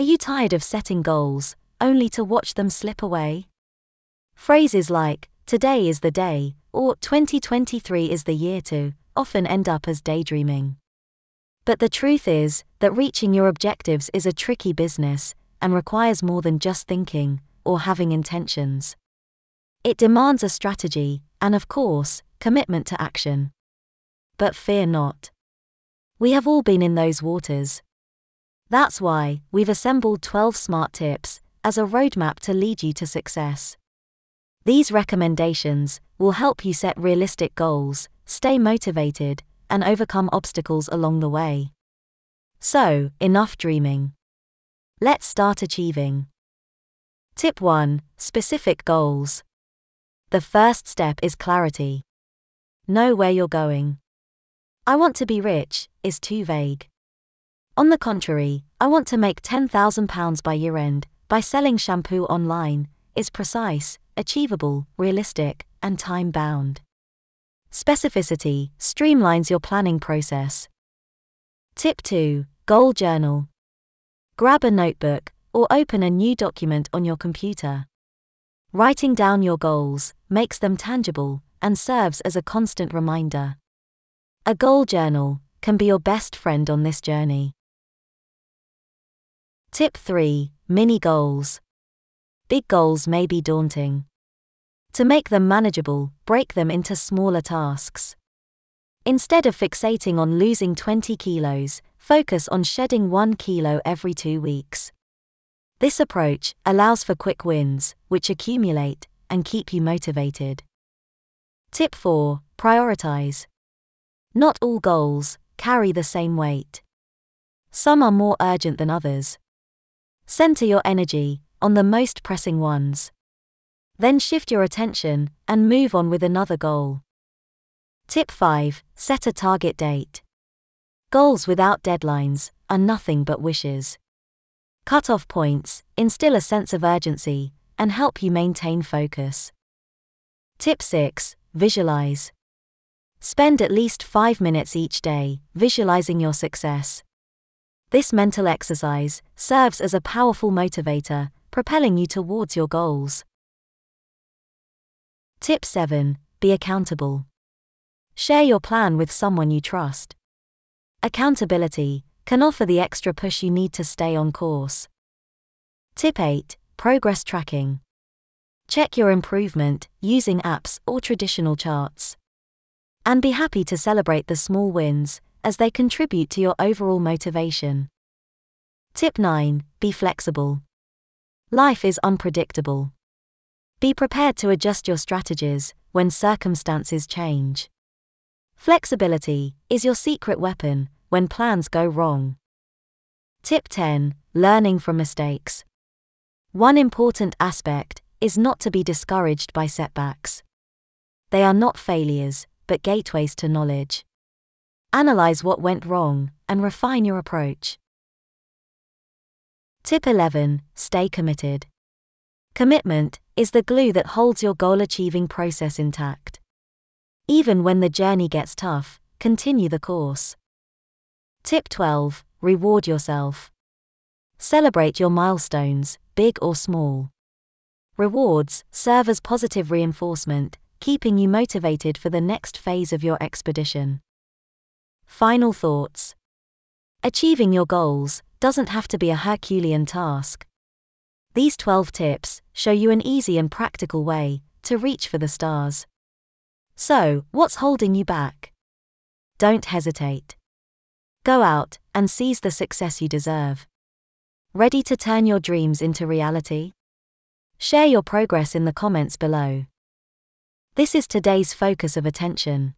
Are you tired of setting goals, only to watch them slip away? Phrases like, today is the day, or 2023 is the year to, often end up as daydreaming. But the truth is that reaching your objectives is a tricky business and requires more than just thinking or having intentions. It demands a strategy and, of course, commitment to action. But fear not. We have all been in those waters. That's why we've assembled 12 smart tips as a roadmap to lead you to success. These recommendations will help you set realistic goals, stay motivated, and overcome obstacles along the way. So, enough dreaming. Let's start achieving. Tip 1 Specific Goals. The first step is clarity. Know where you're going. I want to be rich is too vague. On the contrary, I want to make £10,000 by year end by selling shampoo online is precise, achievable, realistic, and time bound. Specificity streamlines your planning process. Tip 2 Goal Journal. Grab a notebook or open a new document on your computer. Writing down your goals makes them tangible and serves as a constant reminder. A goal journal can be your best friend on this journey. Tip 3 Mini Goals. Big goals may be daunting. To make them manageable, break them into smaller tasks. Instead of fixating on losing 20 kilos, focus on shedding 1 kilo every two weeks. This approach allows for quick wins, which accumulate and keep you motivated. Tip 4 Prioritize. Not all goals carry the same weight. Some are more urgent than others. Center your energy on the most pressing ones. Then shift your attention and move on with another goal. Tip 5 Set a target date. Goals without deadlines are nothing but wishes. Cut-off points instill a sense of urgency and help you maintain focus. Tip 6 Visualize. Spend at least 5 minutes each day visualizing your success. This mental exercise serves as a powerful motivator, propelling you towards your goals. Tip 7 Be accountable. Share your plan with someone you trust. Accountability can offer the extra push you need to stay on course. Tip 8 Progress tracking. Check your improvement using apps or traditional charts. And be happy to celebrate the small wins as they contribute to your overall motivation. Tip 9 Be flexible. Life is unpredictable. Be prepared to adjust your strategies when circumstances change. Flexibility is your secret weapon when plans go wrong. Tip 10 Learning from mistakes. One important aspect is not to be discouraged by setbacks. They are not failures, but gateways to knowledge. Analyze what went wrong and refine your approach. Tip 11 Stay committed. Commitment is the glue that holds your goal achieving process intact. Even when the journey gets tough, continue the course. Tip 12 Reward yourself. Celebrate your milestones, big or small. Rewards serve as positive reinforcement, keeping you motivated for the next phase of your expedition. Final thoughts Achieving your goals doesn't have to be a Herculean task. These 12 tips show you an easy and practical way to reach for the stars. So, what's holding you back? Don't hesitate. Go out and seize the success you deserve. Ready to turn your dreams into reality? Share your progress in the comments below. This is today's focus of attention.